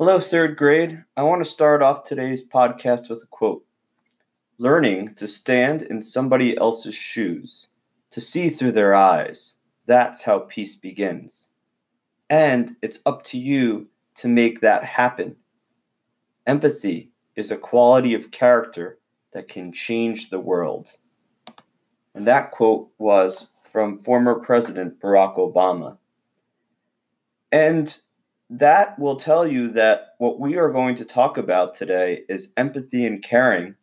Hello, third grade. I want to start off today's podcast with a quote Learning to stand in somebody else's shoes, to see through their eyes. That's how peace begins. And it's up to you to make that happen. Empathy is a quality of character that can change the world. And that quote was from former President Barack Obama. And that will tell you that what we are going to talk about today is empathy and caring,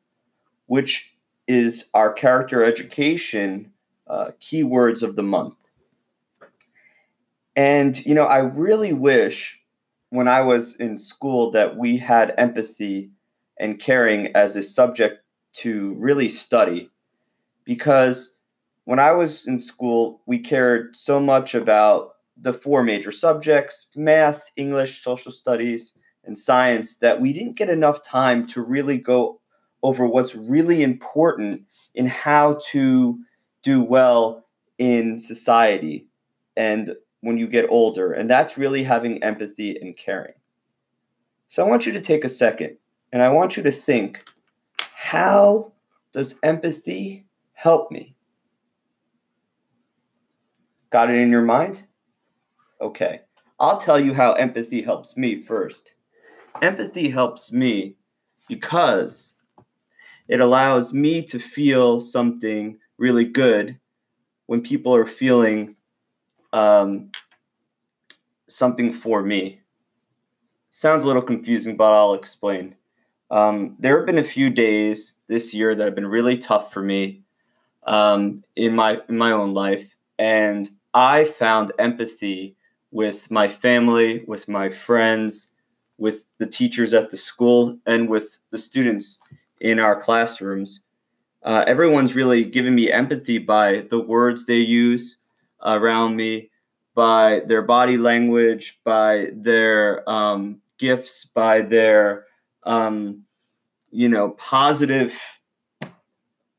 which is our character education uh, keywords of the month. And, you know, I really wish when I was in school that we had empathy and caring as a subject to really study because when I was in school, we cared so much about the four major subjects math, English, social studies, and science that we didn't get enough time to really go over what's really important in how to do well in society and when you get older. And that's really having empathy and caring. So I want you to take a second and I want you to think how does empathy help me? Got it in your mind? Okay, I'll tell you how empathy helps me first. Empathy helps me because it allows me to feel something really good when people are feeling um, something for me. Sounds a little confusing, but I'll explain. Um, there have been a few days this year that have been really tough for me um, in my in my own life, and I found empathy with my family, with my friends, with the teachers at the school, and with the students in our classrooms. Uh, everyone's really given me empathy by the words they use around me, by their body language, by their um, gifts, by their um, you know positive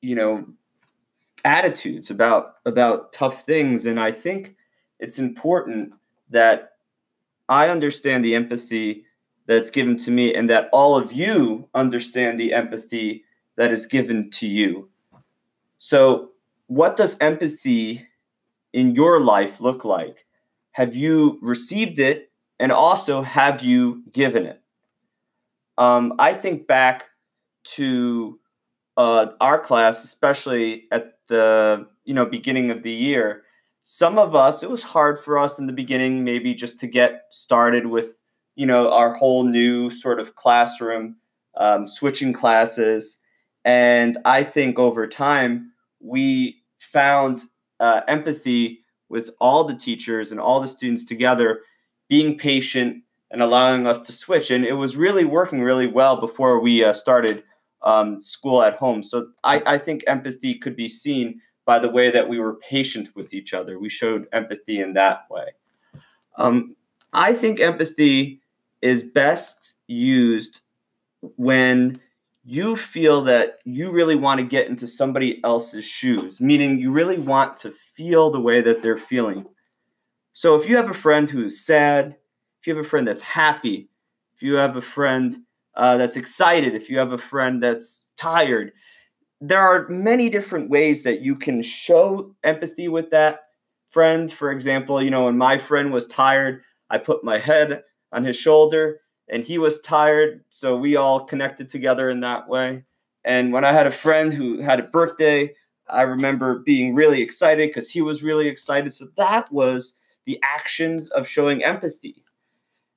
you know attitudes about about tough things and i think it's important that I understand the empathy that's given to me and that all of you understand the empathy that is given to you. So, what does empathy in your life look like? Have you received it and also have you given it? Um, I think back to uh, our class, especially at the you know beginning of the year, some of us it was hard for us in the beginning maybe just to get started with you know our whole new sort of classroom um, switching classes. And i think over time we found uh, empathy with all the teachers and all the students together being patient and allowing us to switch. And it was really working really well before we uh, started um, school at home. So I, I think empathy could be seen by the way that we were patient with each other. We showed empathy in that way. Um, I think empathy is best used when you feel that you really want to get into somebody else's shoes, meaning you really want to feel the way that they're feeling. So if you have a friend who's sad, if you have a friend that's happy, if you have a friend uh, that's excited, if you have a friend that's tired, there are many different ways that you can show empathy with that friend. For example, you know, when my friend was tired, I put my head on his shoulder and he was tired. So we all connected together in that way. And when I had a friend who had a birthday, I remember being really excited because he was really excited. So that was the actions of showing empathy.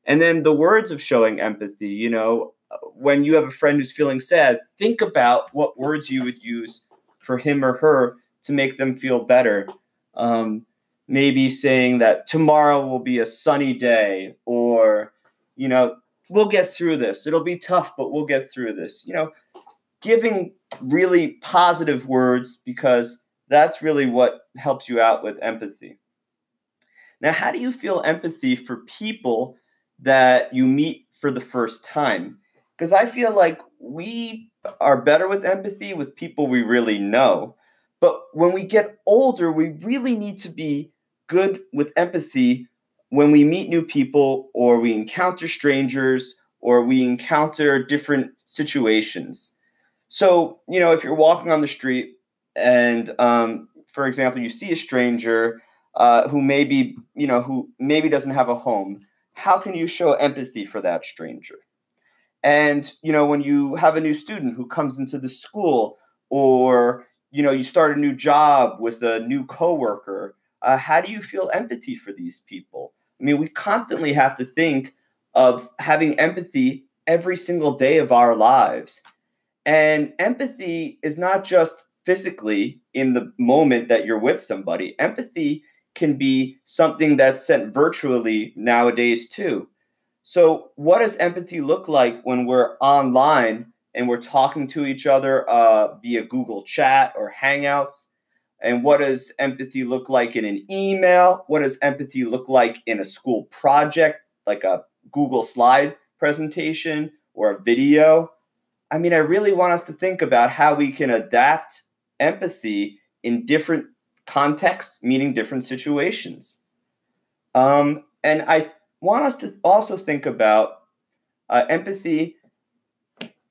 And then the words of showing empathy, you know, when you have a friend who's feeling sad, think about what words you would use for him or her to make them feel better. Um, maybe saying that tomorrow will be a sunny day, or, you know, we'll get through this. It'll be tough, but we'll get through this. You know, giving really positive words because that's really what helps you out with empathy. Now, how do you feel empathy for people that you meet for the first time? Because I feel like we are better with empathy with people we really know. But when we get older, we really need to be good with empathy when we meet new people or we encounter strangers or we encounter different situations. So, you know, if you're walking on the street and, um, for example, you see a stranger uh, who maybe, you know, who maybe doesn't have a home, how can you show empathy for that stranger? And, you know, when you have a new student who comes into the school or, you know, you start a new job with a new coworker, uh, how do you feel empathy for these people? I mean, we constantly have to think of having empathy every single day of our lives. And empathy is not just physically in the moment that you're with somebody, empathy can be something that's sent virtually nowadays too. So, what does empathy look like when we're online and we're talking to each other uh, via Google Chat or Hangouts? And what does empathy look like in an email? What does empathy look like in a school project, like a Google slide presentation or a video? I mean, I really want us to think about how we can adapt empathy in different contexts, meaning different situations. Um, and I want us to also think about uh, empathy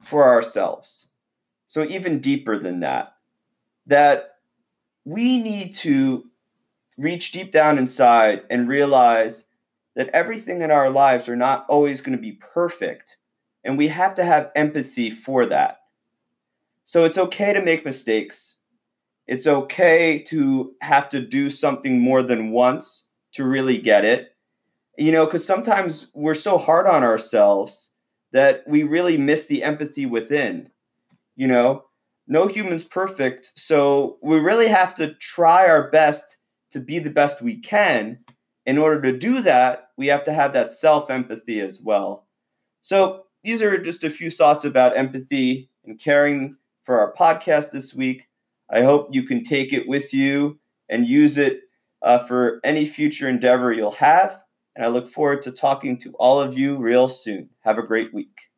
for ourselves. So, even deeper than that, that we need to reach deep down inside and realize that everything in our lives are not always going to be perfect. And we have to have empathy for that. So, it's okay to make mistakes. It's okay to have to do something more than once to really get it you know, because sometimes we're so hard on ourselves that we really miss the empathy within. You know, no human's perfect. So we really have to try our best to be the best we can. In order to do that, we have to have that self empathy as well. So these are just a few thoughts about empathy and caring for our podcast this week. I hope you can take it with you and use it uh, for any future endeavor you'll have and I look forward to talking to all of you real soon. Have a great week.